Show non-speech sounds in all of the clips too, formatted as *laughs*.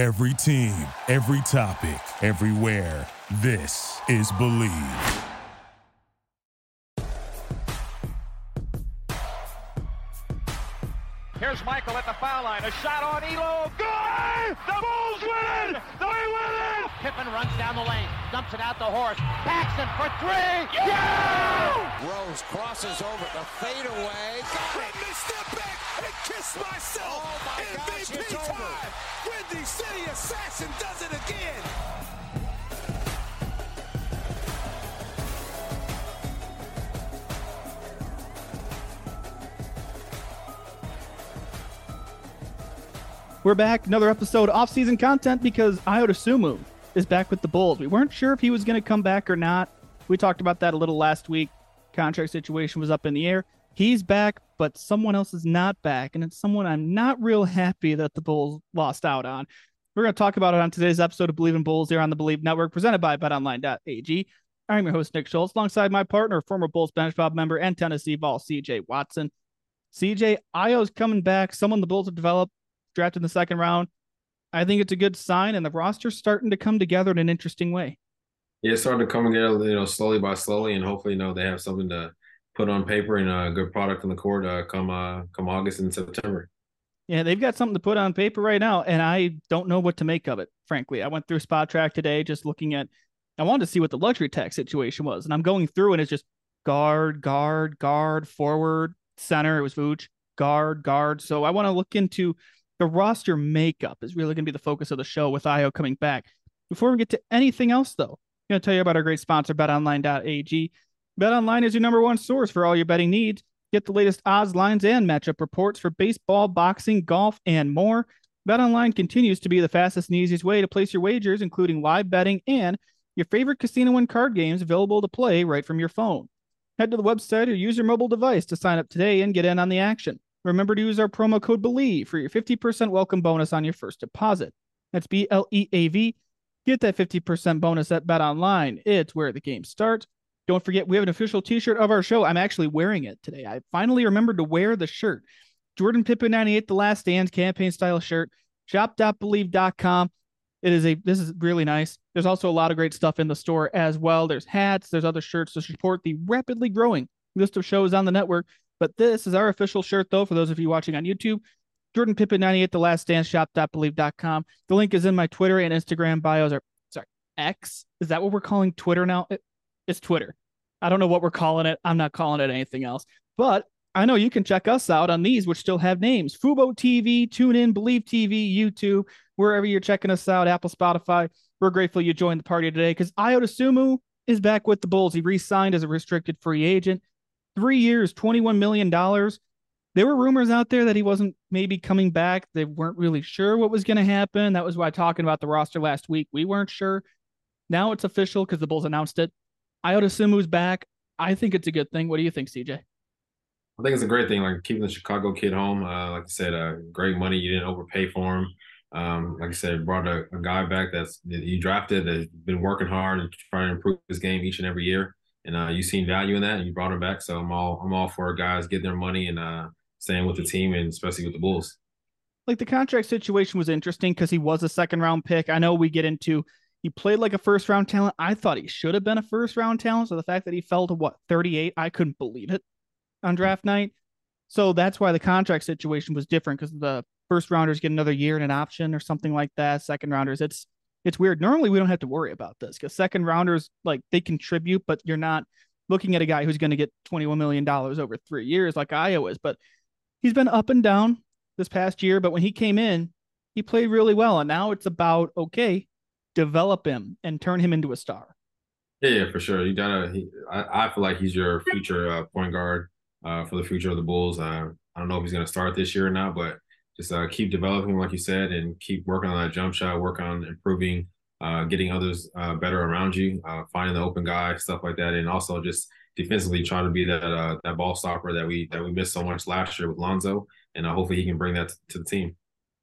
Every team, every topic, everywhere. This is Bleav. Here's Michael at the foul line. A shot on Ehlo. Good! The Bulls win it! Pippen runs down the lane, dumps it out the Horace. Paxson for three. Yeah! Rose crosses over the fadeaway. Let me step back and kiss myself. Oh my gosh, MVP it's over. time. Windy City Assassin does it again. We're back, another episode of off-season content because Ayo Dosunmu is back with the Bulls. We weren't sure if he was going to come back or not. We talked about that a little last week. Contract situation was up in the air. He's back, but someone else is not back, and it's someone I'm not real happy that the Bulls lost out on. We're going to talk about it on today's episode of Bleav in Bulls here on the Bleav Network, presented by BetOnline.ag. I'm your host Nick Schultz, alongside my partner, former Bulls Bench Mob member and Tennessee Vol CJ Watson. CJ Ayo's coming back. Someone the Bulls have developed drafted in the second round. I think it's a good sign, and the roster's starting to come together in an interesting way. Yeah, it's starting to come together, you know, slowly by slowly, and hopefully, you know, they have something to put on paper and a good product on the court uh, come uh, come August and September. Yeah, they've got something to put on paper right now, and I don't know what to make of it. Frankly, I went through Spotrac today, just looking at. I wanted to see what the luxury tax situation was, and I'm going through, and it's just guard, guard, guard, forward, center. It was Vooch, guard, guard. So I want to look into the roster makeup is really going to be the focus of the show with Ayo coming back. Before we get to anything else, though, I'm going to tell you about our great sponsor, betonline.ag. BetOnline is your number one source for all your betting needs. Get the latest odds, lines, and matchup reports for baseball, boxing, golf, and more. BetOnline continues to be the fastest and easiest way to place your wagers, including live betting and your favorite casino and card games available to play right from your phone. Head to the website or use your mobile device to sign up today and get in on the action. Remember to use our promo code BELIEVE for your 50% welcome bonus on your first deposit. That's B L E A V. Get that 50% bonus at Bet Online. It's where the game starts. Don't forget, we have an official t shirt of our show. I'm actually wearing it today. I finally remembered to wear the shirt. Jordan Pippen 98, The Last Stand campaign style shirt. Shop.bleav.com. It is a, this is really nice. There's also a lot of great stuff in the store as well. There's hats, there's other shirts to support the rapidly growing list of shows on the network. But this is our official shirt, though, for those of you watching on YouTube. Jordan Pippen 98, The Last Dance, shop.bleav.com. The link is in my Twitter and Instagram bios. Or, sorry, X? Is that what we're calling Twitter now? It, it's Twitter. I don't know what we're calling it. I'm not calling it anything else. But I know you can check us out on these, which still have names Fubo TV, TuneIn, Bleav TV, YouTube, wherever you're checking us out, Apple, Spotify. We're grateful you joined the party today because Ayo Dosunmu is back with the Bulls. He re signed as a restricted free agent three years, $21 million. There were rumors out there that he wasn't maybe coming back. They weren't really sure what was going to happen. That was why talking about the roster last week, we weren't sure. Now it's official because the Bulls announced it. Ayo Dosunmu's back. I think it's a good thing. What do you think, CJ? I think it's a great thing, like keeping the Chicago kid home. Uh, like I said, uh, great money. You didn't overpay for him. Um, like I said, brought a, a guy back that's that you drafted that's been working hard and trying to improve his game each and every year and uh, you seen value in that, and you brought him back. So I'm all I'm all for guys getting their money and uh, staying with the team, and especially with the Bulls. Like the contract situation was interesting because he was a second round pick. I know we get into he played like a first round talent. I thought he should have been a first round talent. So the fact that he fell to what 38, I couldn't believe it on draft night. So that's why the contract situation was different because the first rounders get another year and an option or something like that. Second rounders, it's it's weird. Normally, we don't have to worry about this because second rounders, like they contribute, but you're not looking at a guy who's going to get $21 million over three years like Ayo is. But he's been up and down this past year. But when he came in, he played really well. And now it's about, okay, develop him and turn him into a star. Yeah, for sure. You gotta. He, I, I feel like he's your future uh, point guard uh, for the future of the Bulls. Uh, I don't know if he's going to start this year or not, but just uh, keep developing, like you said, and keep working on that jump shot. Work on improving, uh, getting others uh, better around you, uh, finding the open guy, stuff like that, and also just defensively trying to be that uh, that ball stopper that we that we missed so much last year with Lonzo, and uh, hopefully he can bring that to the team.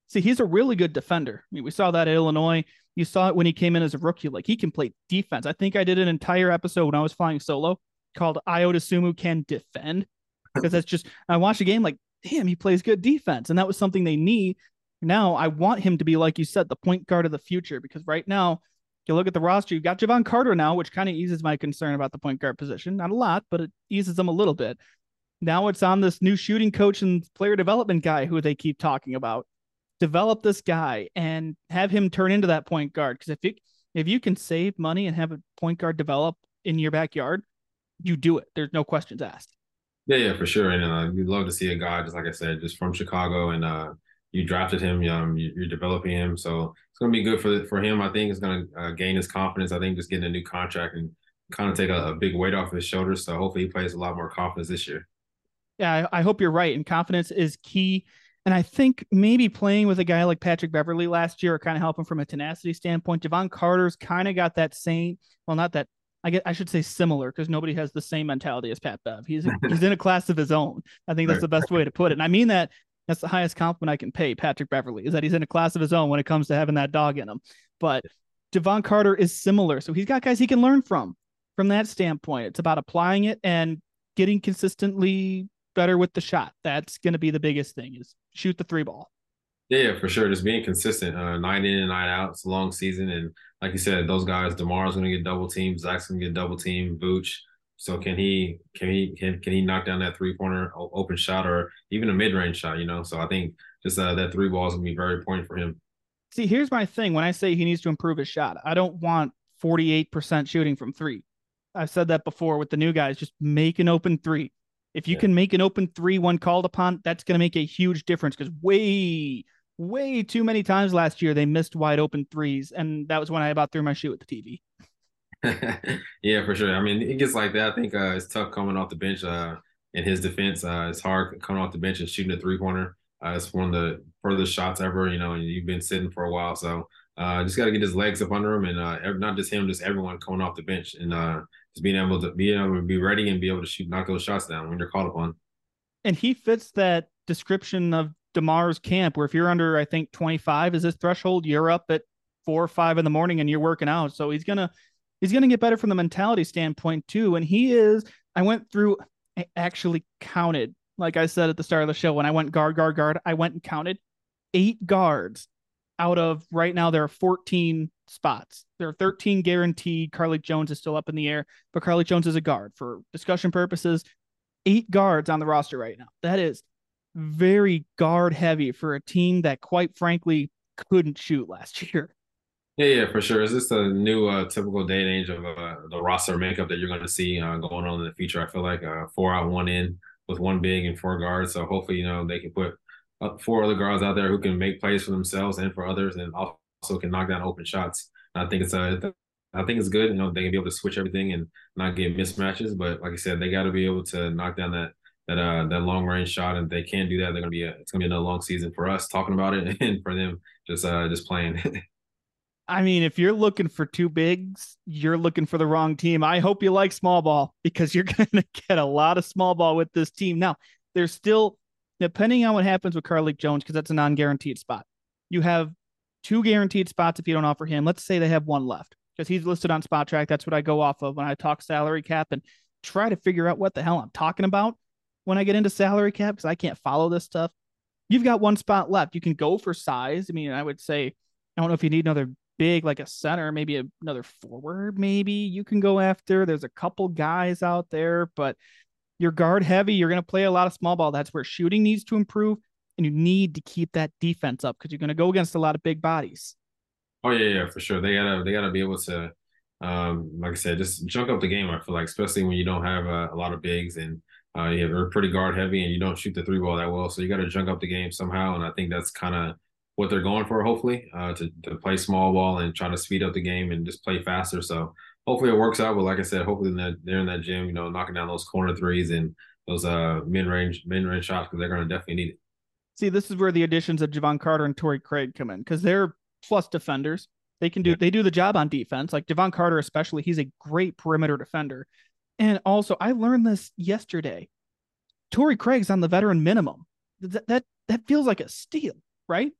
See, he's a really good defender. I mean, we saw that at Illinois. You saw it when he came in as a rookie. Like he can play defense. I think I did an entire episode when I was flying solo called Ayo Dosunmu can defend because that's just I watched a game like damn he plays good defense and that was something they need Now I want him to be, like you said, the point guard of the future because right now, you look at the roster, you've got Jevon Carter now, which kind of eases my concern about the point guard position. Not a lot, but it eases them a little bit. Now it's on this new shooting coach and player development guy who they keep talking about. Develop this guy and have him turn into that point guard. Because if you if you can save money and have a point guard develop in your backyard, you do it. There's no questions asked. Yeah, yeah, for sure. And uh, you'd love to see a guy just like I said, just from Chicago, and uh, you drafted him. Um, you, are developing him, so it's going to be good for for him. I think it's going to uh, gain his confidence. I think just getting a new contract and kind of take a, a, big weight off his shoulders. So hopefully he plays a lot more confidence this year. Yeah, I, I hope you're right. And confidence is key. And I think maybe playing with a guy like Patrick Beverley last year kind of help him from a tenacity standpoint. Jevon Carter's kind of got that same, well, not that I get I should say similar because nobody has the same mentality as Pat Bev. He's *laughs* he's in a class of his own. I think that's the best way to put it. And I mean that that's the highest compliment I can pay Patrick Beverley is that he's in a class of his own when it comes to having that dog in him. But Jevon Carter is similar. So he's got guys he can learn from from that standpoint. It's about applying it and getting consistently better with the shot. That's going to be the biggest thing is shoot the three ball. Yeah, for sure. Just being consistent, uh, nine in and nine out. It's a long season, and like you said, those guys. Demar's going to get double teamed. Zach's going to get double teamed. Vooch. So can he? Can he? Can can he knock down that three pointer open shot or even a mid range shot? You know. So I think just uh, that three ball is going to be very important for him. See, here's my thing. When I say he needs to improve his shot, I don't want 48% shooting from three. I've said that before with the new guys. Just make an open three. If you yeah. can make an open three when called upon, that's going to make a huge difference because way, way too many times last year they missed wide open threes. And that was when I about threw my shoe at the TV. *laughs* yeah, for sure. I mean, it gets like that. I think uh, it's tough coming off the bench uh, in his defense. Uh, it's hard coming off the bench and shooting a three pointer. Uh, it's one of the furthest shots ever, you know, and you've been sitting for a while. So uh, just got to get his legs up under him and uh, not just him, just everyone coming off the bench and uh, just being able to be able to be ready and be able to shoot, knock those shots down when you're called upon. And he fits that description of Demar's camp, where if you're under, I think 25 is his threshold, you're up at four or five in the morning and you're working out. So he's gonna he's gonna get better from the mentality standpoint too. And he is. I went through, I actually counted, like I said at the start of the show, when I went guard, guard, guard, I went and counted eight guards out of right now there are 14 spots. There are 13 guaranteed. Carlik Jones is still up in the air, but Carlik Jones is a guard for discussion purposes. Eight guards on the roster right now. That is very guard heavy for a team that quite frankly couldn't shoot last *laughs* year. Yeah, yeah, for sure. Is this a new uh, typical day and age of uh, the roster makeup that you're going to see uh, going on in the future? I feel like uh, four out, one in with one big and four guards. So hopefully, you know, they can put four other guards out there who can make plays for themselves and for others, and also can knock down open shots. And I think it's a, uh, I think it's good. You know, they can be able to switch everything and not get mismatches. But like I said, they got to be able to knock down that that uh that long range shot. And they can't do that, they're gonna be a, it's gonna be another long season for us talking about it *laughs* and for them just uh just playing. *laughs* I mean, if you're looking for two bigs, you're looking for the wrong team. I hope you like small ball because you're *laughs* going to get a lot of small ball with this team. Now, there's still depending on what happens with Carlik Jones, because that's a non guaranteed spot, you have two guaranteed spots if you don't offer him. Let's say they have one left because he's listed on Spotrac. That's what I go off of when I talk salary cap and try to figure out what the hell I'm talking about when I get into salary cap because I can't follow this stuff. You've got one spot left. You can go for size. I mean, I would say, I don't know if you need another big, like a center, maybe another forward, maybe you can go after. There's a couple guys out there, but you're guard heavy. You're going to play a lot of small ball. That's where shooting needs to improve, and you need to keep that defense up because you're going to go against a lot of big bodies. Oh yeah, yeah, for sure. They gotta they gotta be able to, um, like I said, just junk up the game. I feel like, especially when you don't have a, a lot of bigs and uh, you're pretty guard heavy and you don't shoot the three ball that well. So you got to junk up the game somehow. And I think that's kind of what they're going for, hopefully, uh, to to play small ball and try to speed up the game and just play faster. So hopefully it works out. But like I said, hopefully they're, they're in that gym, you know, knocking down those corner threes and those uh mid range mid range shots because they're going to definitely need it. See, this is where the additions of Jevon Carter and Torrey Craig come in because they're plus defenders. They can do yeah. they do the job on defense. Like Jevon Carter, especially, he's a great perimeter defender. And also, I learned this yesterday. Torrey Craig's on the veteran minimum. That that that feels like a steal, right?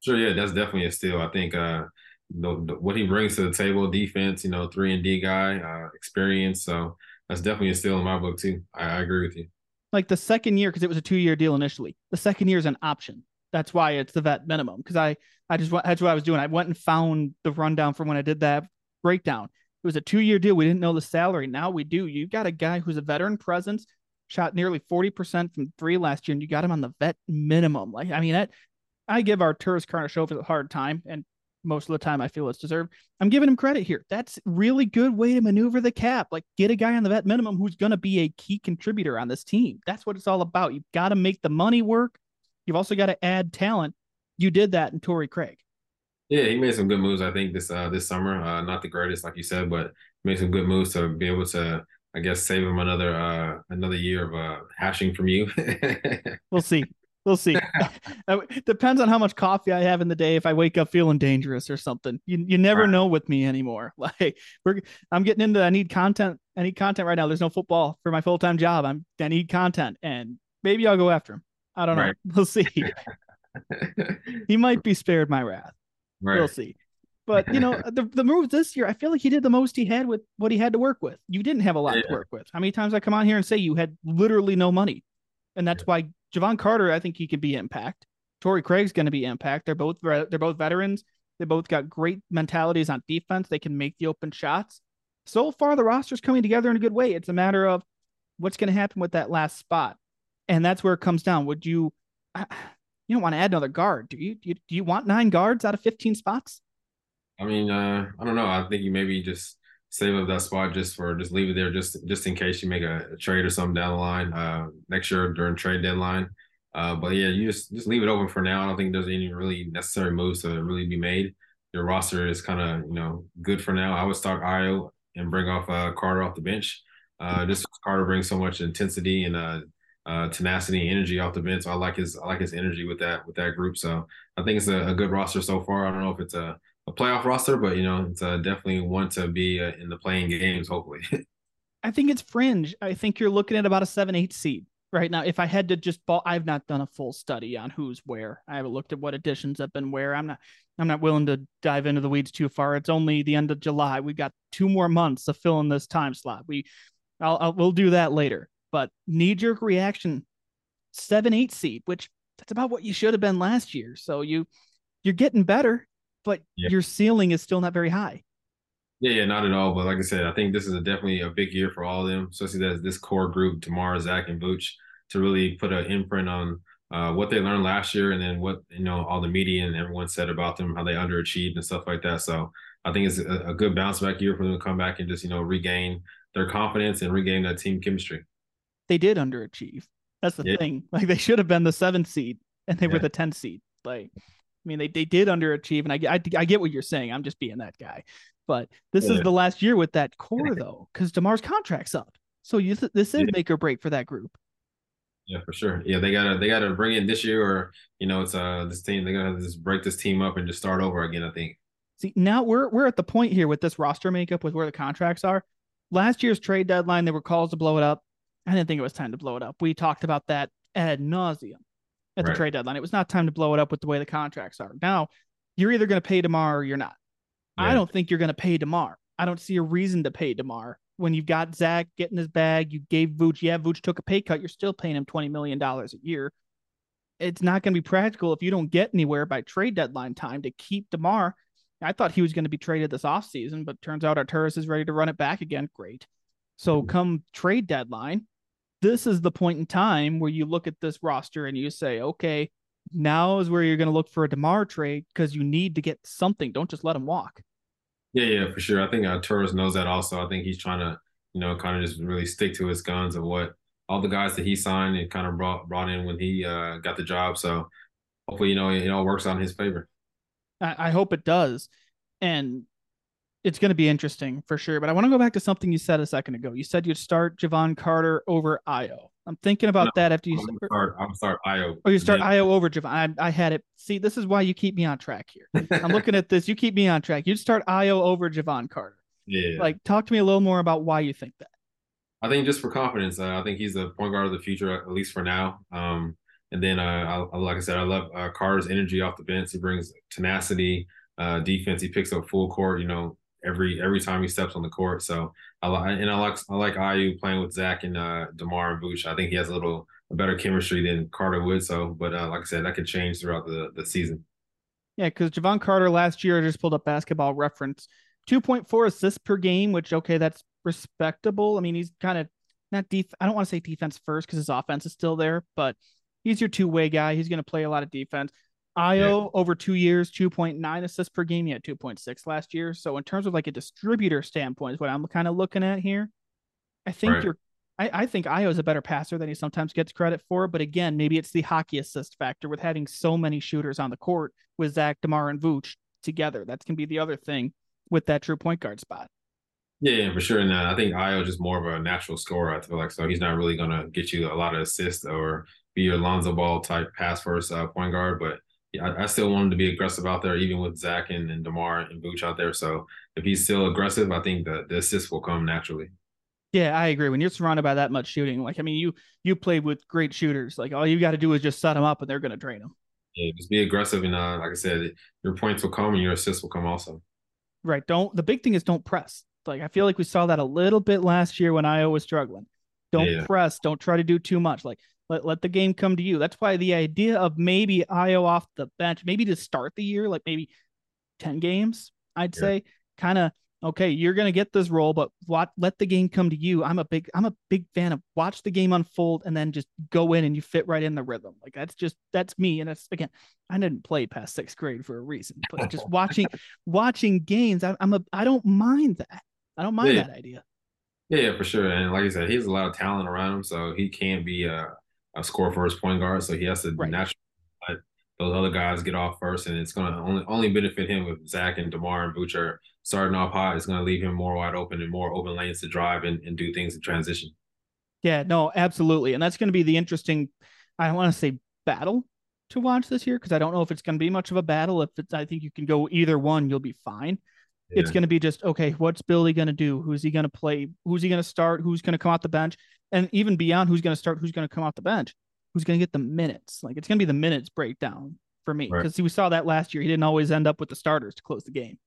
Sure, yeah, that's definitely a steal. I think uh what he brings to the table, defense, you know, three and D guy, uh, experience. So that's definitely a steal in my book too. I, I agree with you. Like the second year, because it was a two year deal initially. The second year is an option. That's why it's the vet minimum. Because I I just that's what I was doing. I went and found the rundown from when I did that breakdown. It was a two year deal. We didn't know the salary. Now we do. You've got a guy who's a veteran presence, shot nearly 40% from three last year, and you got him on the vet minimum. Like, I mean, that I give Arturas Karnisovas a hard time, and most of the time I feel it's deserved. I'm giving him credit here. That's really good way to maneuver the cap. Like get a guy on the vet minimum who's going to be a key contributor on this team. That's what it's all about. You've got to make the money work. You've also got to add talent. You did that in Torrey Craig. Yeah, he made some good moves. I think this uh, this summer, uh, not the greatest, like you said, but made some good moves to be able to, I guess, save him another uh, another year of uh, hashing from you. *laughs* we'll see. We'll see. *laughs* Depends on how much coffee I have in the day. If I wake up feeling dangerous or something, you you never right. know with me anymore. *laughs* Like we're, I'm getting into. I need content. I need content right now. There's no football for my full time job. I'm. I need content, and maybe I'll go after him. I don't right. know. We'll see. he might be spared my wrath. Right. We'll see. But you know, *laughs* the the moves this year, I feel like he did the most he had with what he had to work with. You didn't have a lot yeah. to work with. How many times I come on here and say you had literally no money, and that's yeah. why Jevon Carter, I think he could be impact. Torrey Craig's going to be impact. They're both they're both veterans. They both got great mentalities on defense. They can make the open shots. So far, the roster's coming together in a good way. It's a matter of what's going to happen with that last spot, and that's where it comes down. Would you? You don't want to add another guard, do you? Do you, do you want nine guards out of fifteen spots? I mean, uh, I don't know. I think you maybe just save up that spot just for just leave it there just just in case you make a, a trade or something down the line uh, next year during trade deadline. Uh, but yeah, you just just leave it open for now. I don't think there's any really necessary moves to really be made. Your roster is kind of you know good for now. I would start Ayo and bring off uh, Carter off the bench. Uh, just Carter brings so much intensity and uh, tenacity and energy off the bench. So I like his I like his energy with that with that group. So I think it's a, a good roster so far. I don't know if it's a a playoff roster, but you know, it's uh, definitely one to be uh, in the playing games. Hopefully, *laughs* I think it's fringe. I think you're looking at about a seven, eight seed right now. If I had to just ball, I've not done a full study on who's where. I haven't looked at what additions have been where. I'm not. I'm not willing to dive into the weeds too far. It's only the end of July. We've got two more months to fill in this time slot. We, I'll, I'll we'll do that later. But knee jerk reaction, seven, eight seed, which that's about what you should have been last year. So you, you're getting better but yeah. your ceiling is still not very high. Yeah, yeah, not at all. But like I said, I think this is a, definitely a big year for all of them, especially that this core group, Demar, Zach, and Vooch, to really put an imprint on uh, what they learned last year, and then what you know all the media and everyone said about them, how they underachieved and stuff like that. So I think it's a, a good bounce back year for them to come back and just you know regain their confidence and regain that team chemistry. They did underachieve. That's the yeah. thing. Like they should have been the seventh seed, and they yeah. were the tenth seed. Like I mean, they, they did underachieve, and I, I, I get what you're saying. I'm just being that guy. But this yeah. is the last year with that core, though, because Demar's contract's up. So you th- this is make or break for that group. Yeah, for sure. Yeah, they gotta they gotta bring in this year, or you know, it's uh this team they gotta just break this team up and just start over again. I think. See, now we're we're at the point here with this roster makeup with where the contracts are. Last year's trade deadline, there were calls to blow it up. I didn't think it was time to blow it up. We talked about that ad nauseum at right. the trade deadline. It was not time to blow it up with the way the contracts are. Now, you're either going to pay Demar or you're not. Yeah. I don't think you're going to pay Demar. I don't see a reason to pay Demar when you've got Zach getting his bag. You gave Vooch, yeah, Vooch took a pay cut. You're still paying him twenty million dollars a year. It's not going to be practical if you don't get anywhere by trade deadline time to keep Demar. I thought he was going to be traded this offseason, but turns out Arturas is ready to run it back again. Great. So mm-hmm. come trade deadline, this is the point in time where you look at this roster and you say, okay, now is where you're going to look for a Demar trade because you need to get something. Don't just let him walk. Yeah, yeah, for sure. I think uh, Torres knows that also. I think he's trying to, you know, kind of just really stick to his guns of what all the guys that he signed and kind of brought brought in when he uh, got the job. So hopefully, you know, it all works out in his favor. I, I hope it does. And it's going to be interesting for sure. But I want to go back to something you said a second ago. You said you'd start Jevon Carter over Ayo. I'm thinking about no, that after you I'm start. I'm start Ayo. Oh, you start. Ayo over Jevon. I, I, had it. See, this is why you keep me on track here. I'm looking at this. You keep me on track. You'd start Ayo over Jevon Carter. Yeah. Like, talk to me a little more about why you think that. I think just for confidence. Uh, I think he's the point guard of the future, at least for now. Um, and then, uh, I, like I said, I love uh, Carter's energy off the bench. He brings tenacity, uh, defense. He picks up full court. You know, every every time he steps on the court. So I like and I like I like Ayo playing with Zach and uh, Demar and Vooch. I think he has a little a better chemistry than Carter would. So, but uh, like I said, that could change throughout the the season. Yeah, because Jevon Carter last year I just pulled up basketball reference. 2.4 assists per game, which okay, that's respectable. I mean, he's kind of not def I don't want to say defense first because his offense is still there, but he's your two-way guy. He's going to play a lot of defense. Ayo yeah. over two years, 2.9 assists per game. He had 2.6 last year. So in terms of like a distributor standpoint, is what I'm kind of looking at here. I think right. you're I, I think Ayo is a better passer than he sometimes gets credit for. But again, maybe it's the hockey assist factor with having so many shooters on the court with Zach DeMar and Vooch together. That's gonna be the other thing with that true point guard spot. Yeah, yeah, for sure. And uh, I think Ayo is just more of a natural scorer. I feel like so he's not really gonna get you a lot of assists or be your Lonzo Ball type pass first uh, point guard. But yeah, I, I, still want him to be aggressive out there, even with Zach and, and Demar and Vooch out there. So if he's still aggressive, I think the, the assists will come naturally. Yeah, I agree. When you're surrounded by that much shooting, like I mean, you you played with great shooters. Like all you got to do is just set them up, and they're going to drain them. Yeah, just be aggressive, and uh, like I said, your points will come, and your assists will come also. Right. Don't. The big thing is don't press. Like I feel like we saw that a little bit last year when Ayo was struggling. Don't yeah. press. Don't try to do too much. Like let let the game come to you. That's why the idea of maybe Ayo off the bench, maybe to start the year, like maybe ten games, I'd yeah. say, kind of okay, you're gonna get this role, but what, let the game come to you. I'm a big I'm a big fan of watch the game unfold and then just go in and you fit right in the rhythm. Like that's just that's me. And that's again, I didn't play past sixth grade for a reason, but just *laughs* watching watching games, I, am a I don't mind that. I don't mind yeah. that idea. Yeah, yeah, for sure. And like I said, he has a lot of talent around him, so he can't be a, a score for his point guard. So he has to right. naturally let those other guys get off first, and it's going to only only benefit him with Zach and Demar and Butcher starting off hot is going to leave him more wide open and more open lanes to drive and, and do things in transition. Yeah, no, absolutely. And that's going to be the interesting, I want to say battle to watch this year because I don't know if it's going to be much of a battle. If it's, I think you can go either one, you'll be fine. Yeah. It's going to be just, okay, what's Billy going to do? Who's he going to play? Who's he going to start? Who's going to come off the bench? And even beyond who's going to start, who's going to come off the bench? Who's going to get the minutes? Like it's going to be the minutes breakdown for me because right. we saw that last year. He didn't always end up with the starters to close the game.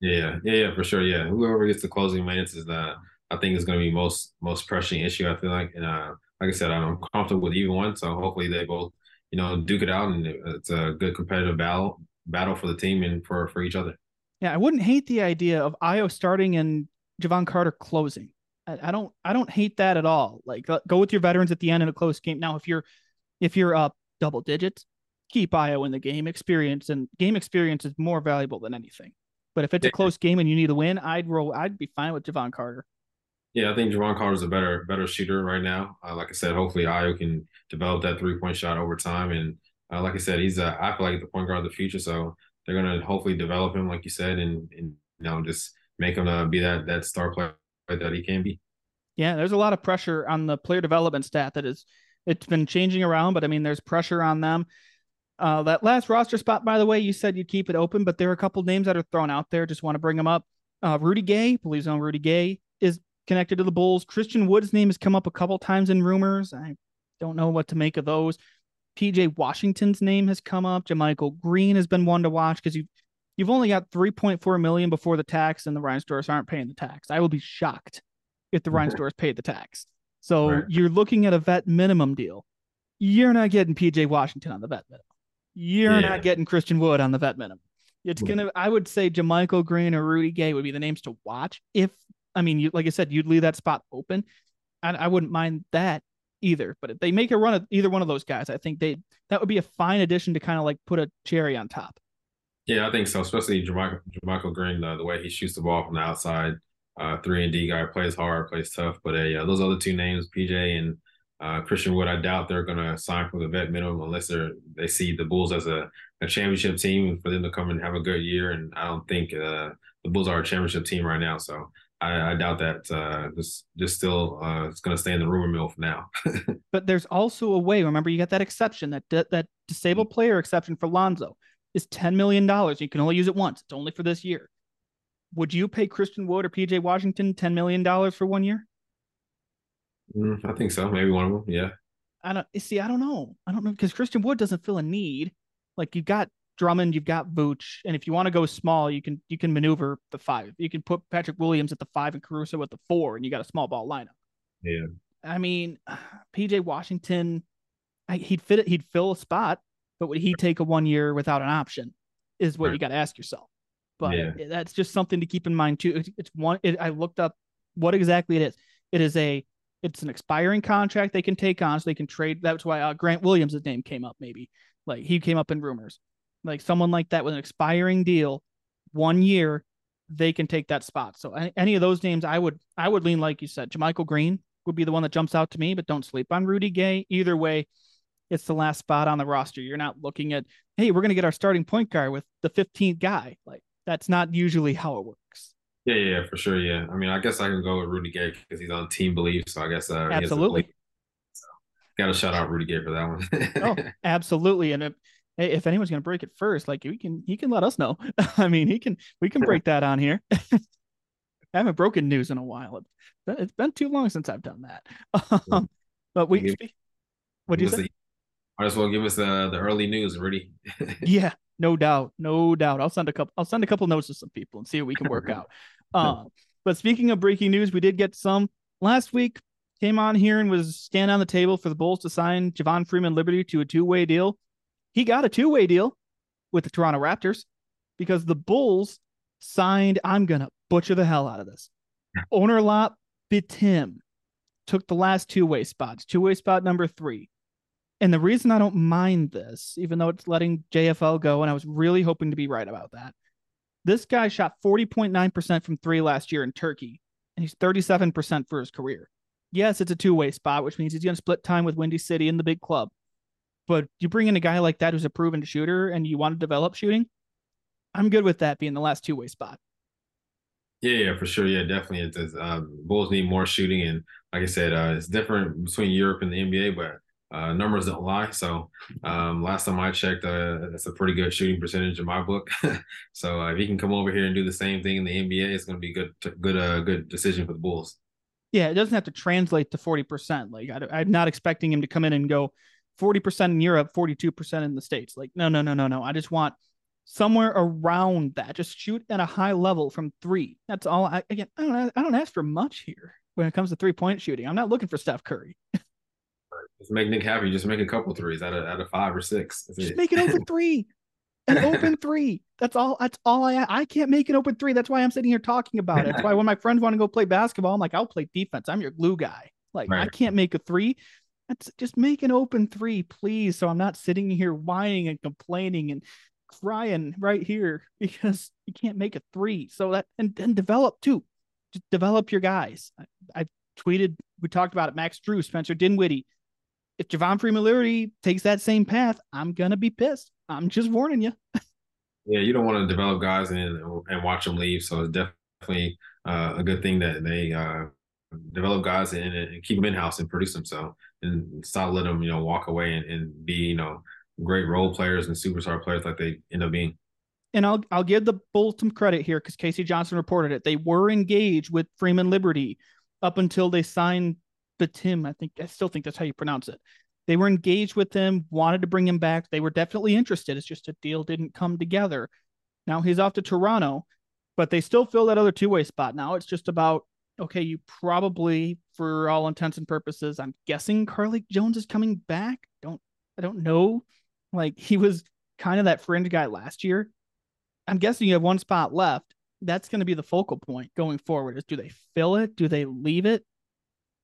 Yeah, yeah, yeah, for sure. Yeah, whoever gets the closing minutes is the I think is going to be most most pressing issue. I feel like, and uh, like I said, I'm comfortable with either one. So hopefully they both, you know, duke it out, and it's a good competitive battle battle for the team and for for each other. Yeah, I wouldn't hate the idea of Ayo starting and Jevon Carter closing. I, I don't I don't hate that at all. Like go with your veterans at the end in a close game. Now, if you're if you're up double digits, keep Ayo in the game experience, and game experience is more valuable than anything. But if it's a close game and you need a win, I'd roll. I'd be fine with Jevon Carter. Yeah, I think Jevon Carter's a better better shooter right now. Uh, like I said, hopefully Ayo can develop that three point shot over time. And uh, like I said, he's a, I feel like the point guard of the future. So they're gonna hopefully develop him, like you said, and, and you know just make him uh, be that that star player that he can be. Yeah, there's a lot of pressure on the player development stat that is it's been changing around, but I mean there's pressure on them. Uh, that last roster spot, by the way, you said you'd keep it open, but there are a couple names that are thrown out there. Just want to bring them up. Uh, Rudy Gay, believes on Rudy Gay, is connected to the Bulls. Christian Wood's name has come up a couple times in rumors. I don't know what to make of those. PJ Washington's name has come up. JaMychal Green has been one to watch because you you've only got 3.4 million before the tax, and the Reinsdorfs aren't paying the tax. I will be shocked if the mm-hmm. Reinsdorfs paid the tax. So right. you're looking at a vet minimum deal. You're not getting PJ Washington on the vet minimum you're yeah. not getting Christian Wood on the vet minimum. It's gonna. I would say JaMychal Green or Rudy Gay would be the names to watch. If I mean, you like I said, you'd leave that spot open, and I wouldn't mind that either. But if they make a run at either one of those guys, I think they that would be a fine addition to kind of like put a cherry on top. Yeah, I think so. Especially JaMychal Green, uh, the way he shoots the ball from the outside, uh, three and D guy plays hard, plays tough. But uh, those other two names, PJ and uh, Christian Wood, I doubt they're going to sign for the vet minimum unless they're they see the Bulls as a, a championship team for them to come and have a good year. And I don't think uh, the Bulls are a championship team right now, so I, I doubt that. Uh, just just still, uh, it's going to stay in the rumor mill for now. *laughs* but there's also a way. Remember, you got that exception that that disabled player exception for Lonzo is ten million dollars. You can only use it once. It's only for this year. Would you pay Christian Wood or PJ Washington ten million dollars for one year? Mm, I think so. Maybe one of them. Yeah. I don't see. I don't know. I don't know because Christian Wood doesn't feel a need. Like you've got Drummond, you've got Vooch, and if you want to go small, you can you can maneuver the five. You can put Patrick Williams at the five and Caruso at the four, and you got a small ball lineup. Yeah. I mean, *sighs* PJ Washington. I, he'd fit it. He'd fill a spot, but would he take a one year without an option? Is what Right. you got to ask yourself. But Yeah. that's just something to keep in mind too. It's, it's one. It, I looked up what exactly it is. It is a. It's an expiring contract they can take on, so they can trade. That's why uh, Grant Williams' name came up. Maybe like he came up in rumors, like someone like that with an expiring deal, one year, they can take that spot. So any, of those names, I would I would lean like you said. JaMychal Green would be the one that jumps out to me, but don't sleep on Rudy Gay. Either way, it's the last spot on the roster. You're not looking at, hey, we're going to get our starting point guard with the 15th guy. Like that's not usually how it works. Yeah, yeah, for sure. Yeah, I mean, I guess I can go with Rudy Gay because he's on Team Bleav, so I guess uh, Absolutely. Got to shout out Rudy Gay for that one. Oh, *laughs* absolutely. And if, hey, if anyone's going to break it first, like we can, he can let us know. *laughs* I mean, he can, we can break that on here. *laughs* I haven't broken news in a while. It's been, too long since I've done that. *laughs* Um, but we, what do you say? the- Might as well give us the the early news, Rudy. Yeah, no doubt, no doubt. I'll send a couple. I'll send a couple notes to some people and see what we can work out. Um, but speaking of breaking news, we did get some last week. Came on here and was standing on the table for the Bulls to sign Javon Freeman Liberty to a two way deal. He got a two way deal with the Toronto Raptors because the Bulls signed. I'm gonna butcher the hell out of this. Onuralp Bitim took the last two way spots, two way spot number three. And the reason I don't mind this, even though it's letting JFL go, and I was really hoping to be right about that, this guy shot 40.9% from three last year in Turkey, and he's 37% for his career. Yes, it's a two way spot, which means he's going to split time with Windy City in the big club. But you bring in a guy like that who's a proven shooter and you want to develop shooting, I'm good with that being the last two way spot. Yeah, yeah, for sure. Yeah, definitely. It's, it's uh, Bulls need more shooting, and like I said, uh, it's different between Europe and the NBA, but uh, numbers don't lie. So um, last time I checked, uh, that's a pretty good shooting percentage in my book. *laughs* so uh, if he can come over here and do the same thing in the NBA, it's going to be good, good, uh, good decision for the Bulls. Yeah, it doesn't have to translate to 40%. Like, I, I'm not expecting him to come in and go 40% in Europe, 42% in the States. Like, no, no, no, no, no. I just want somewhere around that. Just shoot at a high level from three. That's all. I, again, I don't, I don't ask for much here when it comes to three point shooting. I'm not looking for Steph Curry. *laughs* Just make Nick happy. Just make a couple threes out of out of five or six. That's Just it. make an open *laughs* three. An open three. That's all. That's all I. I can't make an open three. That's why I'm sitting here talking about it. That's *laughs* why when my friends want to go play basketball, I'm like, I'll play defense. I'm your glue guy. Like I can't make a three. That's just make an open three, please. So I'm not sitting here whining and complaining and crying right here *laughs* because you can't make a three. So that and then develop too. Just develop your guys. I, I tweeted. We talked about it. Max Drew, Spencer Dinwiddie. If Javon Freeman Liberty takes that same path, I'm gonna be pissed. I'm just warning you. *laughs* Yeah, you don't want to develop guys and and watch them leave. So it's definitely uh, a good thing that they uh, develop guys and, and keep them in house and produce them. So and stop letting them you know walk away and, and be you know great role players and superstar players like they end up being. and I'll I'll give the Bulls some credit here because K.C. Johnson reported it. They were engaged with Freeman Liberty up until they signed Batim. I think I still think that's how you pronounce it. They were engaged with him, wanted to bring him back. They were definitely interested. It's just a deal didn't come together. Now he's off to Toronto, but they still fill that other two way spot. Now it's just about okay. You probably, for all intents and purposes, I'm guessing Carlik Jones is coming back. Don't I don't know. Like he was kind of that fringe guy last year. I'm guessing you have one spot left. That's going to be the focal point going forward. Is do they fill it? Do they leave it?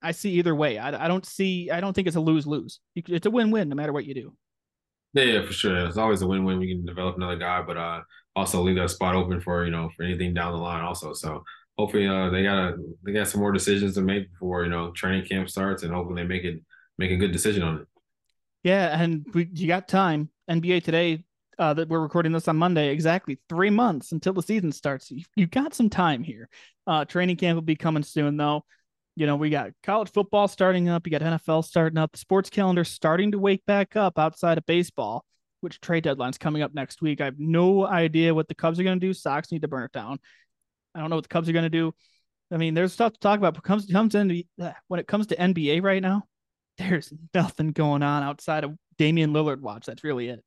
I see either way. I, I don't see. I don't think it's a lose lose. It's a win win no matter what you do. Yeah, yeah, for sure. It's always a win win. You can develop another guy, but uh, also leave that spot open for you know for anything down the line. Also, so hopefully uh, they got a, they got some more decisions to make before you know training camp starts, and hopefully they make it make a good decision on it. Yeah, and we, you got time. NBA today. Uh, that we're recording this on Monday. Exactly three months until the season starts. You, you got some time here. Uh, training camp will be coming soon, though. You know, we got college football starting up. You got NFL starting up. The sports calendar starting to wake back up outside of baseball, which trade deadline's coming up next week. I have no idea what the Cubs are going to do. Sox need to burn it down. I don't know what the Cubs are going to do. I mean, there's stuff to talk about. But comes comes into when it comes to NBA right now, there's nothing going on outside of Damian Lillard watch. That's really it.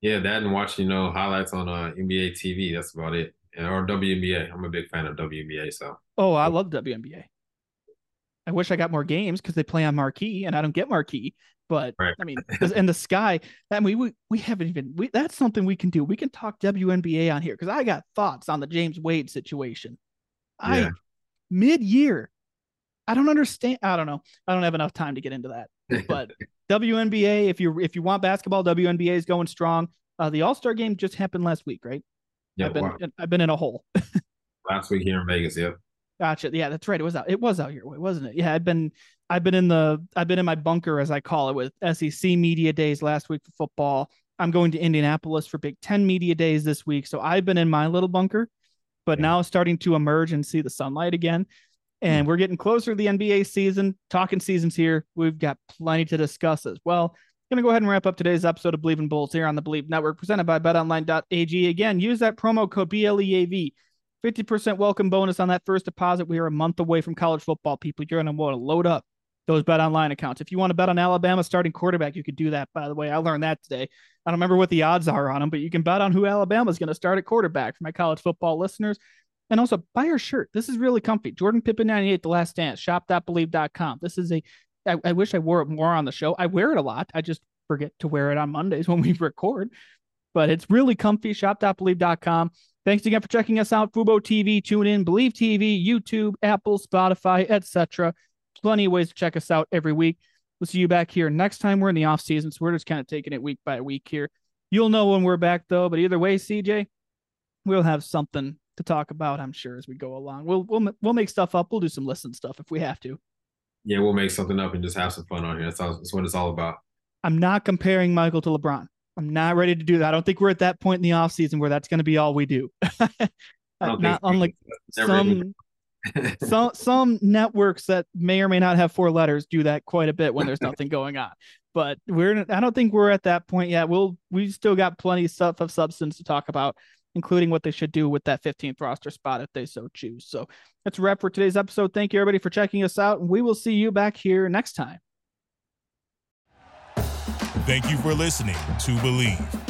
Yeah, that and watch you know highlights on uh, NBA TV. That's about it. And, or WNBA. I'm a big fan of WNBA. So Oh, I love WNBA. I wish I got more games because they play on marquee and I don't get marquee. But Right. I mean, *laughs* and the sky. I mean, we we haven't even. We, that's something we can do. We can talk WNBA on here because I got thoughts on the James Wade situation. I mid year. I don't understand. I don't know. I don't have enough time to get into that. *laughs* But WNBA, if you if you want basketball, WNBA is going strong. Uh, the All Star game just happened last week, right? Yeah, I've been wow. I've been in a hole. *laughs* last week here in Vegas. Yep. Gotcha. Yeah, that's right. It was out. It was out your way, wasn't it? Yeah, I've been I've been in the I've been in my bunker as I call it with SEC media days last week for football. I'm going to Indianapolis for Big 10 media days this week. So I've been in my little bunker, but Yeah. now starting to emerge and see the sunlight again. And hmm. we're getting closer to the NBA season. Talking seasons here. We've got plenty to discuss as well. Gonna go ahead and wrap up today's episode of Bleav in Bulls here on the Bleav Network, presented by BetOnline.ag. Again, use that promo code BLEAV 50% welcome bonus on that first deposit. We are a month away from college football, people. You're going to want to load up those bet online accounts. If you want to bet on Alabama starting quarterback, you could do that, by the way. I learned that today. I don't remember what the odds are on them, but you can bet on who Alabama is going to start at quarterback for my college football listeners. And also buy your shirt. This is really comfy. Jordan Pippen 98, The Last Dance, shop.bleav.com. This is a, I, I wish I wore it more on the show. I wear it a lot. I just forget to wear it on Mondays *laughs* when we record, but it's really comfy. Shop.bleav.com. Thanks again for checking us out. Fubo TV, tune in, Bleav TV, YouTube, Apple, Spotify, etc. Plenty of ways to check us out every week. We'll see you back here next time. We're in the off season, so we're just kind of taking it week by week here. You'll know when we're back though. But either way, CJ, we'll have something to talk about. I'm sure as we go along. We'll we'll we'll make stuff up. We'll do some listen stuff if we have to. Yeah, we'll make something up and just have some fun on here. That's, all, that's what it's all about. I'm not comparing Michael to LeBron. I'm not ready to do that. I don't think we're at that point in the offseason where that's going to be all we do. *laughs* Not unlike some some some networks that may or may not have four letters do that quite a bit when there's nothing *laughs* going on. But we're I don't think we're at that point yet. We'll we still got plenty of stuff of substance to talk about, including what they should do with that 15th roster spot if they so choose. So that's a wrap for today's episode. Thank you everybody for checking us out, and we will see you back here next time. Thank you for listening to Bleav.